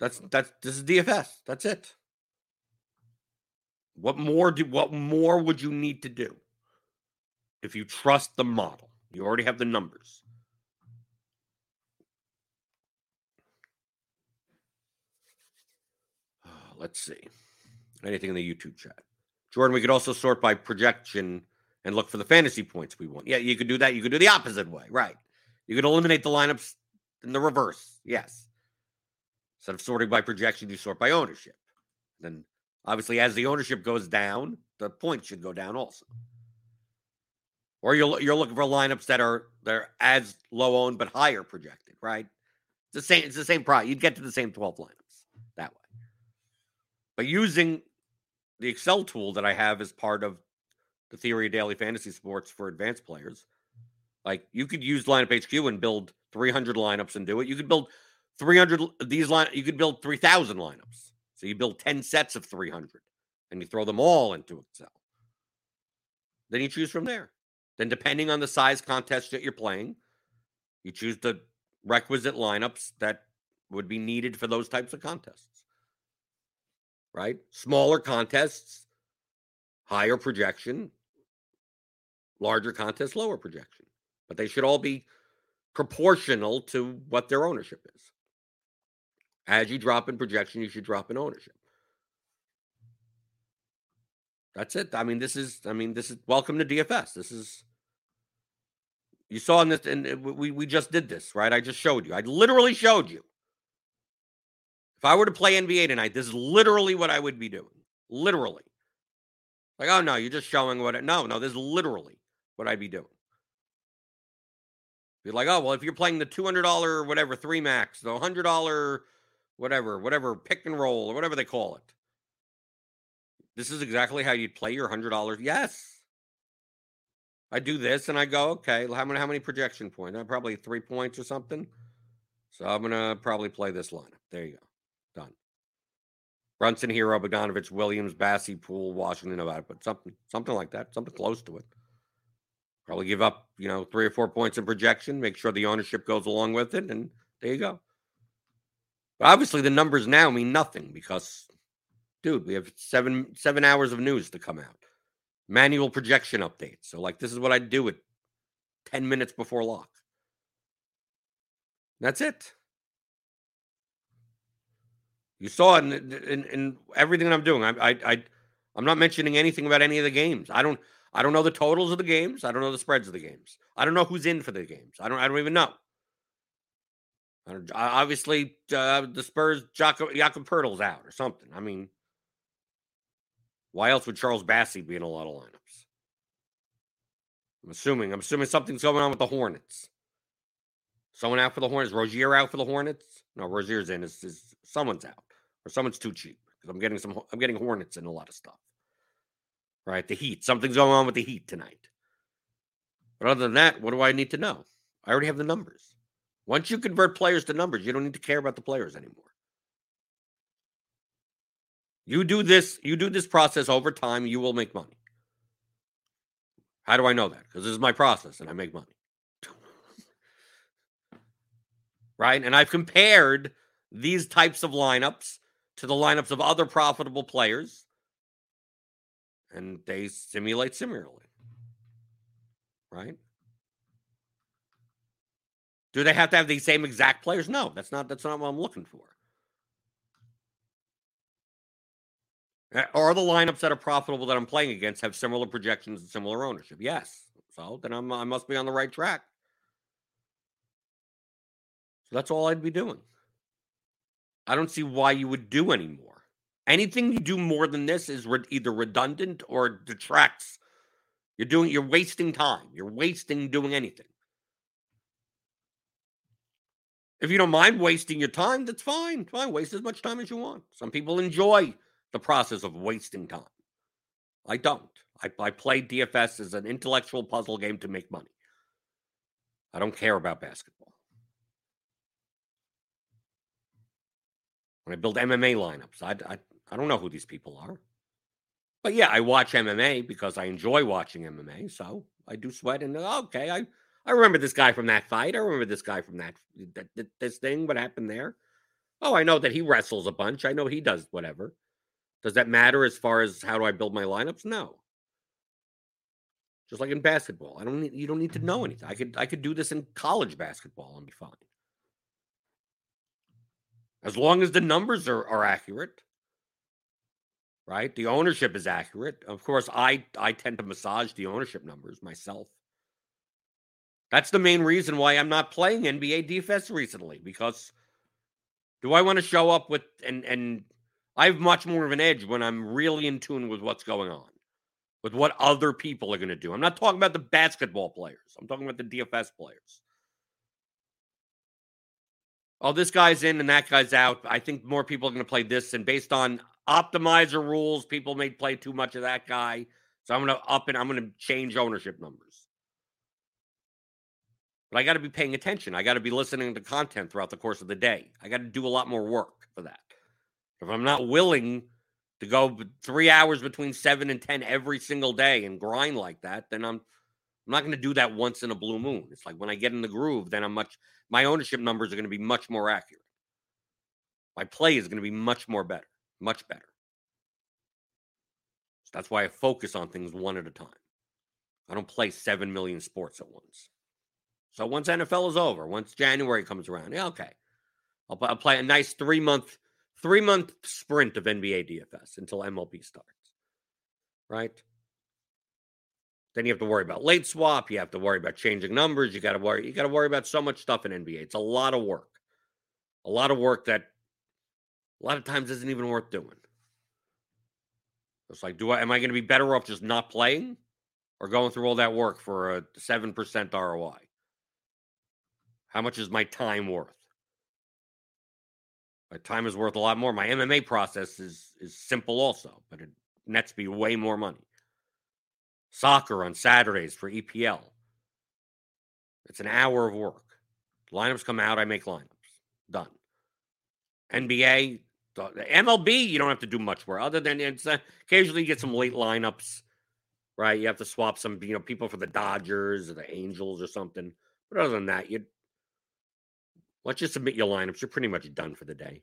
That's that's this is DFS. That's it. What more do what more would you need to do if you trust the model? You already have the numbers. Let's see. Anything in the YouTube chat. Jordan, we could also sort by projection and look for the fantasy points we want. Yeah, you could do that. You could do the opposite way. Right. You could eliminate the lineups in the reverse. Yes. Instead of sorting by projection, you sort by ownership. Then, obviously, as the ownership goes down, the points should go down also. Or you're you're looking for lineups that are they're as low owned but higher projected, right? It's the same. It's the same price. You'd get to the same twelve lineups that way. But using the Excel tool that I have as part of the theory of daily fantasy sports for advanced players, like you could use lineup HQ and build 300 lineups and do it. You could build 300 these line you could build 3000 lineups. So you build 10 sets of 300 and you throw them all into excel. Then you choose from there. Then depending on the size contest that you're playing you choose the requisite lineups that would be needed for those types of contests. Right? Smaller contests higher projection. Larger contests lower projection. But they should all be proportional to what their ownership is as you drop in projection, you should drop in ownership. That's it. I mean, this is, I mean, this is welcome to DFS. This is, you saw in this, and we, we just did this, right? I just showed you. I literally showed you. If I were to play NBA tonight, this is literally what I would be doing. Literally. Like, oh no, you're just showing what it, no, no, this is literally what I'd be doing. Be like, oh, well, if you're playing the $200 whatever, three max, the $100 whatever, whatever pick and roll or whatever they call it. This is exactly how you'd play your hundred dollars. Yes. I do this and I go, okay, how many how many projection points? Uh, probably three points or something. So I'm gonna probably play this lineup. There you go. Done. Brunson, Herro, Bogdanovich, Williams, Bassey, Poole, Washington, Nevada, but something something like that, something close to it. Probably give up, you know, three or four points in projection, make sure the ownership goes along with it, and there you go. But obviously, the numbers now mean nothing because, dude, we have seven seven hours of news to come out, manual projection updates. So, like, this is what I do at ten minutes before lock. That's it. You saw in, in, in everything that I'm doing. I, I, I, I'm not mentioning anything about any of the games. I don't, I don't know the totals of the games. I don't know the spreads of the games. I don't know who's in for the games. I don't, I don't even know. Obviously, uh, the Spurs, Jakob, Poeltl's out or something. I mean, why else would Charles Bassey be in a lot of lineups? I'm assuming. I'm assuming something's going on with the Hornets. Someone out for the Hornets. Rozier out for the Hornets. No, Rozier's in. Is, is someone's out or someone's too cheap because I'm getting some. I'm getting Hornets in a lot of stuff. Right, the Heat. Something's going on with the Heat tonight. But other than that, what do I need to know? I already have the numbers. Once you convert players to numbers, you don't need to care about the players anymore. You do this, you do this process over time, you will make money. How do I know that? Because this is my process and I make money. right? And I've compared these types of lineups to the lineups of other profitable players, and they simulate similarly. Right? Do they have to have the same exact players? No, that's not that's not what I'm looking for. Are the lineups that are profitable that I'm playing against have similar projections and similar ownership? Yes. So then I'm, I must be on the right track. So that's all I'd be doing. I don't see why you would do any more. Anything you do more than this is re- either redundant or detracts. You're doing. You're wasting time. You're wasting doing anything. If you don't mind wasting your time, that's fine. Fine. Waste as much time as you want. Some people enjoy the process of wasting time. I don't. I, I play DFS as an intellectual puzzle game to make money. I don't care about basketball. When I build MMA lineups, I, I, I don't know who these people are. But yeah, I watch MMA because I enjoy watching MMA. So I do sweat and oh, okay, I, I remember this guy from that fight. I remember this guy from that, that this thing. What happened there? Oh, I know that he wrestles a bunch. I know he does whatever. Does that matter as far as how do I build my lineups? No. Just like in basketball, I don't need you don't need to know anything. I could I could do this in college basketball and be fine. As long as the numbers are, are accurate, right? The ownership is accurate. Of course, I I tend to massage the ownership numbers myself. That's the main reason why I'm not playing NBA DFS recently because do I want to show up with and and I have much more of an edge when I'm really in tune with what's going on, with what other people are going to do. I'm not talking about the basketball players, I'm talking about the DFS players. Oh, this guy's in and that guy's out. I think more people are going to play this. And based on optimizer rules, people may play too much of that guy. So I'm going to up and I'm going to change ownership numbers. But I got to be paying attention. I got to be listening to content throughout the course of the day. I got to do a lot more work for that. If I'm not willing to go three hours between seven and 10 every single day and grind like that, then I'm I'm not going to do that once in a blue moon. It's like when I get in the groove, then I'm much my ownership numbers are going to be much more accurate. My play is going to be much more better, much better. So that's why I focus on things one at a time. I don't play 7 million sports at once. So once NFL is over, once January comes around, yeah, okay. I'll, I'll play a nice three month three month sprint of NBA DFS until MLB starts, right? Then you have to worry about late swap. You have to worry about changing numbers. You got to worry. You got to worry about so much stuff in NBA. It's a lot of work, a lot of work that a lot of times isn't even worth doing. It's like, do I am I going to be better off just not playing, or going through all that work for a seven percent ROI? How much is my time worth? My time is worth a lot more. My MMA process is is simple also, but it nets me way more money. Soccer on Saturdays for EPL. It's an hour of work. Lineups come out, I make lineups. Done. NBA, MLB, you don't have to do much work other than it's uh, occasionally you get some late lineups, right? You have to swap some, you know, people for the Dodgers or the Angels or something. But other than that, you once you submit your lineups, you're pretty much done for the day.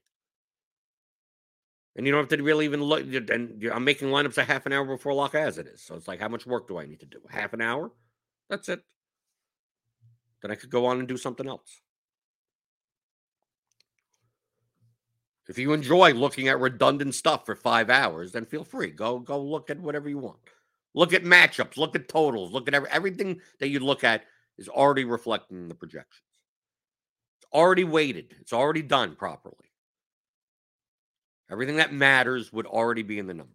And you don't have to really even look. And I'm making lineups a half an hour before lock as it is. So it's like, how much work do I need to do? Half an hour? That's it. Then I could go on and do something else. If you enjoy looking at redundant stuff for five hours, then feel free. Go go look at whatever you want. Look at matchups. Look at totals. Look at every, everything that you look at is already reflecting the projections already weighted, it's already done properly. Everything that matters would already be in the numbers.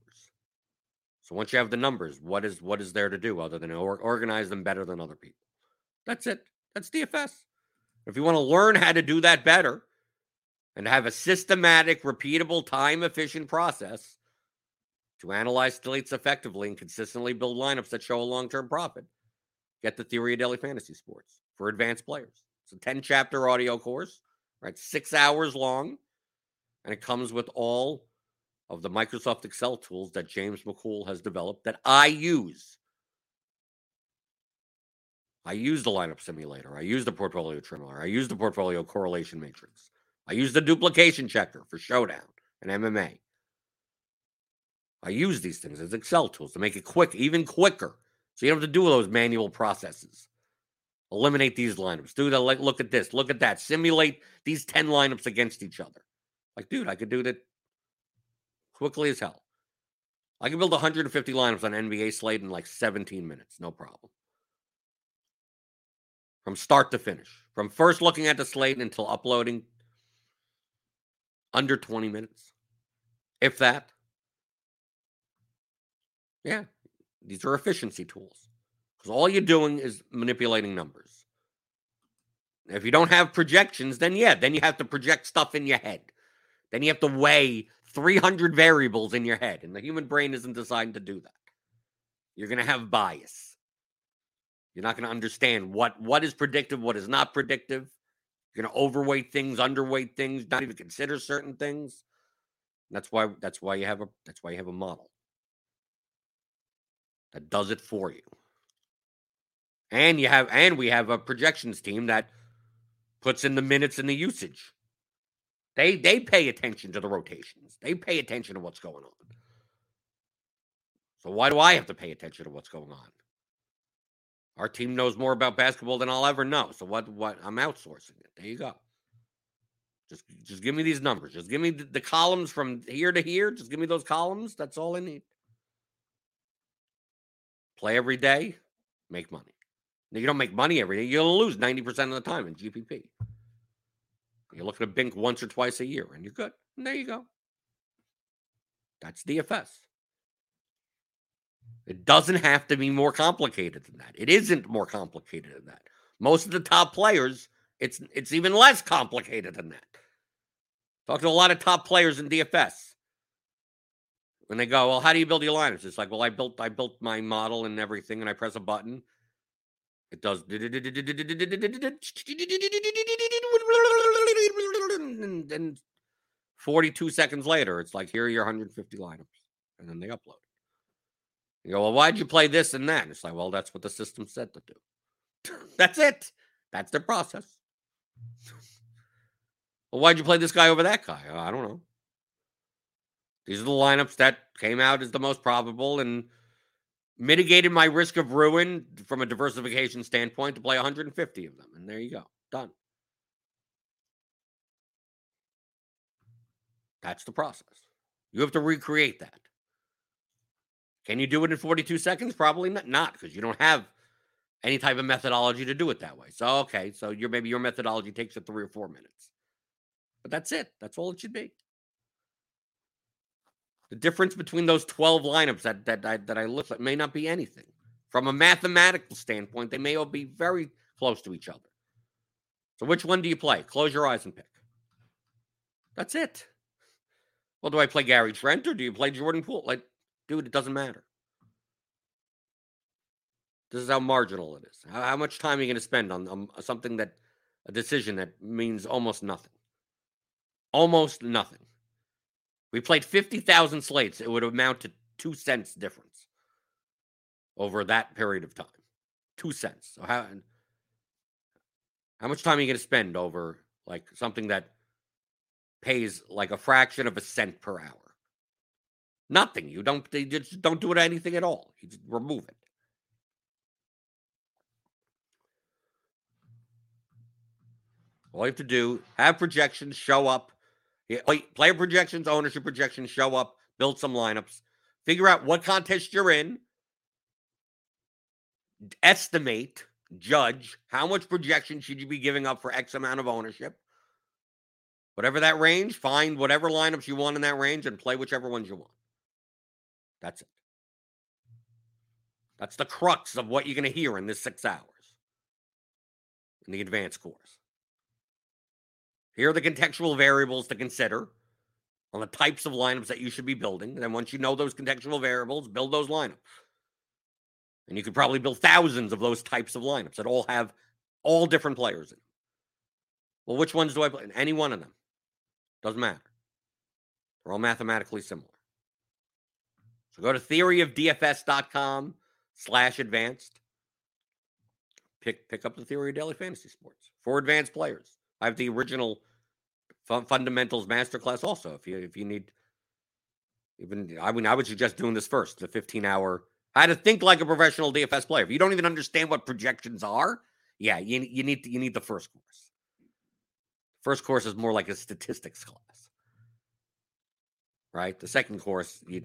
So once you have the numbers, what is what is there to do other than or, organize them better than other people? That's it. That's DFS. If you want to learn how to do that better and have a systematic, repeatable, time efficient process to analyze slates effectively and consistently build lineups that show a long term profit, get the Theory of Daily Fantasy Sports for advanced players. It's a 10 chapter audio course, right? Six hours long. And it comes with all of the Microsoft Excel tools that James McCool has developed that I use. I use the lineup simulator. I use the portfolio trimmer. I use the portfolio correlation matrix. I use the duplication checker for showdown and MMA. I use these things as Excel tools to make it quick, even quicker. So you don't have to do those manual processes. Eliminate these lineups. The like, look at this, look at that. Simulate these 10 lineups against each other. Like, dude, I could do that quickly as hell. I can build 150 lineups on NBA slate in like 17 minutes, no problem. From start to finish, from first looking at the slate until uploading, under 20 minutes, if that. Yeah, these are efficiency tools because all you're doing is manipulating numbers. If you don't have projections, then yeah, then you have to project stuff in your head. Then you have to weigh 300 variables in your head, and the human brain isn't designed to do that. You're going to have bias. You're not going to understand what what is predictive, what is not predictive. You're going to overweight things, underweight things, not even consider certain things. That's why that's why you have a that's why you have a model that does it for you. And you have and we have a projections team that puts in the minutes and the usage. They they pay attention to the rotations. They pay attention to what's going on. So why do I have to pay attention to what's going on? Our team knows more about basketball than I'll ever know. So what what I'm outsourcing it. There you go. Just just give me these numbers. Just give me the, the columns from here to here. Just give me those columns. That's all I need. Play every day, make money. You don't make money every day. You'll lose 90% of the time in GPP. You're looking to bink once or twice a year, and you're good. And there you go. That's DFS. It doesn't have to be more complicated than that. It isn't more complicated than that. Most of the top players, it's it's even less complicated than that. Talk to a lot of top players in DFS. When they go, well, how do you build your lineups? It's like, well, I built I built my model and everything, and I press a button. It does and 42 seconds later, it's like, here are your 150 lineups. And then they upload. You go, well, why'd you play this and that? It's like, well, that's what the system said to do. that's it. That's the process. well, why'd you play this guy over that guy? Uh, I don't know. These are the lineups that came out as the most probable and mitigated my risk of ruin from a diversification standpoint to play 150 of them. And there you go. Done. That's the process. You have to recreate that. Can you do it in 42 seconds? Probably not, because you don't have any type of methodology to do it that way. So okay, so your maybe your methodology takes you three or four minutes. But that's it. That's all it should be. The difference between those 12 lineups that that I, that I looked at may not be anything. From a mathematical standpoint, they may all be very close to each other. So which one do you play? Close your eyes and pick. That's it. Well, do I play Gary Trent or do you play Jordan Poole? Like, dude, it doesn't matter. This is how marginal it is. How, how much time are you going to spend on um, something that, a decision that means almost nothing? Almost nothing. We played 50,000 slates. It would amount to two cents difference over that period of time. Two cents. So how, how much time are you going to spend over like something that pays like a fraction of a cent per hour. Nothing. You don't you just don't do it anything at all. You just remove it. All you have to do, have projections, show up. Player projections, ownership projections, show up, build some lineups, figure out what contest you're in, estimate, judge how much projection should you be giving up for X amount of ownership, Whatever that range, find whatever lineups you want in that range and play whichever ones you want. That's it. That's the crux of what you're going to hear in this six hours in the advanced course. Here are the contextual variables to consider on the types of lineups that you should be building. And then once you know those contextual variables, build those lineups. And you could probably build thousands of those types of lineups that all have all different players in. Well, which ones do I play? Any one of them. Doesn't matter. They're all mathematically similar. So go to theoryofdfs.com slash advanced. Pick pick up the theory of daily fantasy sports for advanced players. I have the original fundamentals masterclass also. If you if you need even I mean I would suggest doing this first, the 15 hour how to think like a professional DFS player. If you don't even understand what projections are, yeah, you, you need you need the first course. First course is more like a statistics class. Right? The second course, you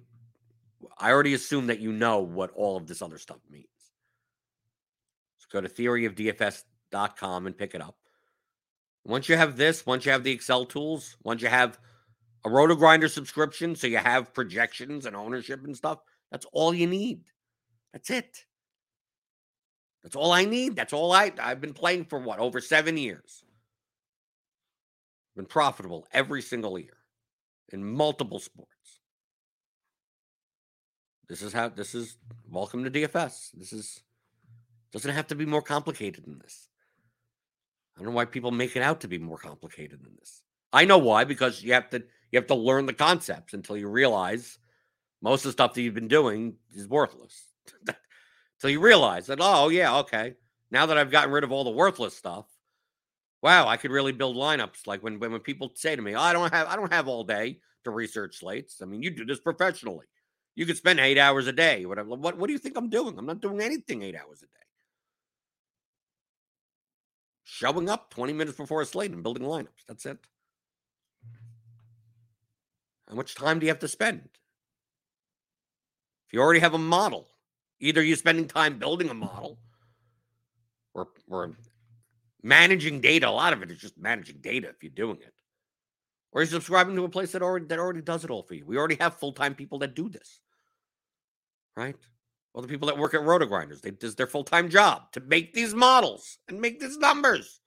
I already assume that you know what all of this other stuff means. So go to theoryofdfs.com and pick it up. Once you have this, once you have the Excel tools, once you have a RotoGrinder subscription, so you have projections and ownership and stuff, that's all you need. That's it. That's all I need. That's all I I've been playing for what over seven years. Been profitable every single year in multiple sports. This is how this is welcome to DFS. This is doesn't have to be more complicated than this. I don't know why people make it out to be more complicated than this. I know why, because you have to you have to learn the concepts until you realize most of the stuff that you've been doing is worthless. so you realize that, oh yeah, okay. Now that I've gotten rid of all the worthless stuff, wow, I could really build lineups. Like when when, when people say to me, oh, I don't have I don't have all day to research slates. I mean, you do this professionally. You could spend eight hours a day. What, what, what do you think I'm doing? I'm not doing anything eight hours a day showing up 20 minutes before a slate and building lineups. That's it. How much time do you have to spend? If you already have a model, either you're spending time building a model or, or managing data. A lot of it is just managing data if you're doing it. Or you're subscribing to a place that already that already does it all for you. We already have full-time people that do this. Right? Well, the people that work at RotoGrinders, they does their full time job to make these models and make these numbers.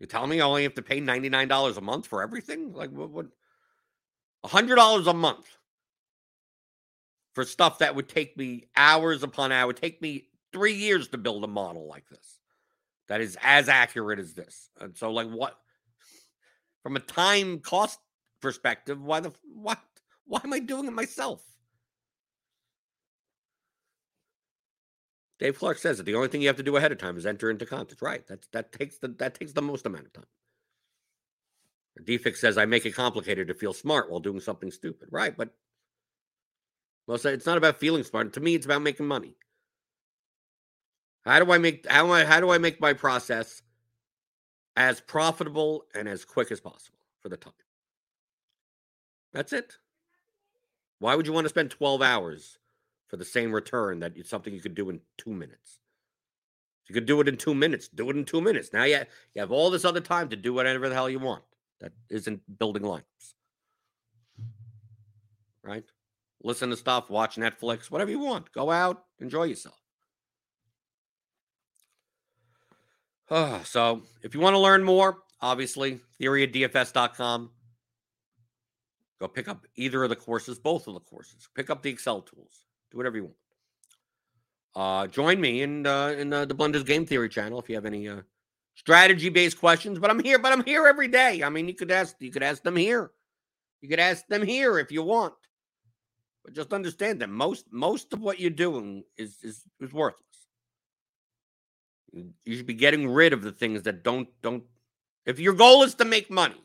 You telling me I only have to pay ninety nine dollars a month for everything? Like what? what hundred dollars a month for stuff that would take me hours upon hour, would take me three years to build a model like this. That is as accurate as this. And so, like, what? From a time cost perspective, why the what? Why am I doing it myself? Dave Clark says that the only thing you have to do ahead of time is enter into contest. Right. That that takes the that takes the most amount of time. Defix says I make it complicated to feel smart while doing something stupid. Right, but well, it's not about feeling smart. To me, it's about making money. How do I make how do I how do I make my process as profitable and as quick as possible for the time? That's it. Why would you want to spend 12 hours for the same return that it's something you could do in two minutes. If you could do it in two minutes, do it in two minutes. Now you, you have all this other time to do whatever the hell you want. That isn't building lineups. Right? Listen to stuff, watch Netflix, whatever you want. Go out, enjoy yourself. Oh, so if you want to learn more, obviously, theoryofdfs.com. Go pick up either of the courses, both of the courses. Pick up the Excel tools. Do whatever you want. Uh, join me in uh, in uh, the Blenders Game Theory channel if you have any uh, strategy based questions. But I'm here. But I'm here every day. I mean, you could ask you could ask them here. You could ask them here if you want. But just understand that most most of what you're doing is is, is worthless. You should be getting rid of the things that don't don't. If your goal is to make money,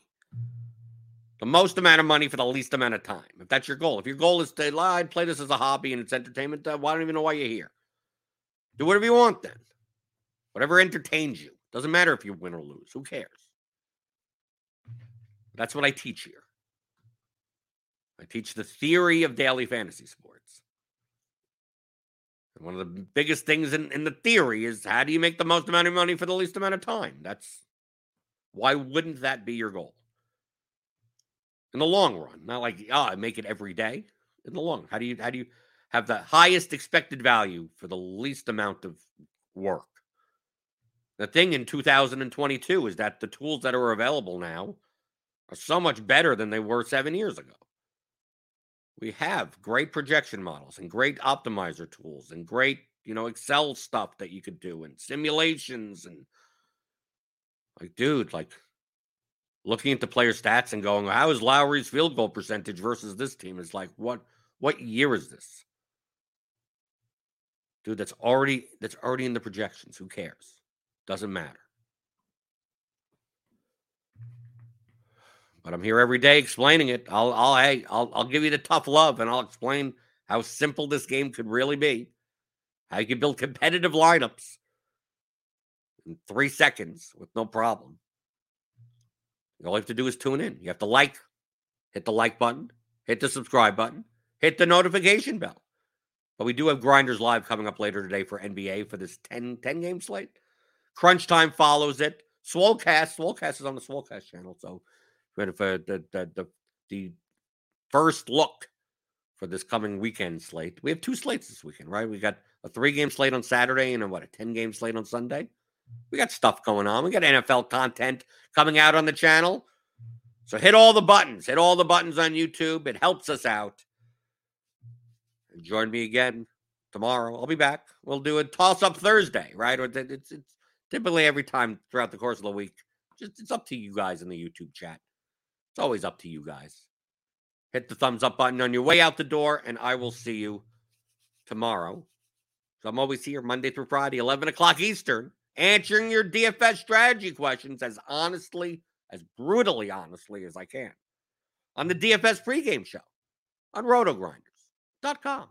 the most amount of money for the least amount of time. If that's your goal, if your goal is to lie, play this as a hobby and it's entertainment, uh, well, I don't even know why you're here. Do whatever you want then. Whatever entertains you. Doesn't matter if you win or lose. Who cares? That's what I teach here. I teach the theory of daily fantasy sports. And one of the biggest things in, in the theory is how do you make the most amount of money for the least amount of time? That's why wouldn't that be your goal? In the long run. Not like oh, I make it every day. In the long, how do you how do you have the highest expected value for the least amount of work? The thing in 2022 is that the tools that are available now are so much better than they were seven years ago. We have great projection models and great optimizer tools and great, you know, Excel stuff that you could do and simulations and like, dude, like looking at the player stats and going, how is Lowry's field goal percentage versus this team? Is like, what what year is this? Dude, that's already that's already in the projections. Who cares? Doesn't matter. But I'm here every day explaining it. I'll I'll hey, I'll I'll give you the tough love and I'll explain how simple this game could really be. How you can build competitive lineups in three seconds with no problem. All you have to do is tune in. You have to like, hit the like button, hit the subscribe button, hit the notification bell. But we do have Grinders Live coming up later today for NBA for this 10, 10 game slate. Crunch Time follows it. Swolecast, Swolecast is on the Swolecast channel. So for the, the, the, the first look for this coming weekend slate, we have two slates this weekend, right? We got a three game slate on Saturday and a what, a 10 game slate on Sunday. We got stuff going on. We got NFL content coming out on the channel. So hit all the buttons. Hit all the buttons on YouTube. It helps us out. And join me again tomorrow. I'll be back. We'll do a toss up Thursday, right? Or it's, it's typically every time throughout the course of the week. Just it's up to you guys in the YouTube chat. It's always up to you guys. Hit the thumbs up button on your way out the door, and I will see you tomorrow. So I'm always here Monday through Friday, 11 o'clock Eastern answering your DFS strategy questions as honestly, as brutally honestly as I can on the DFS pregame show on rotogrinders.com.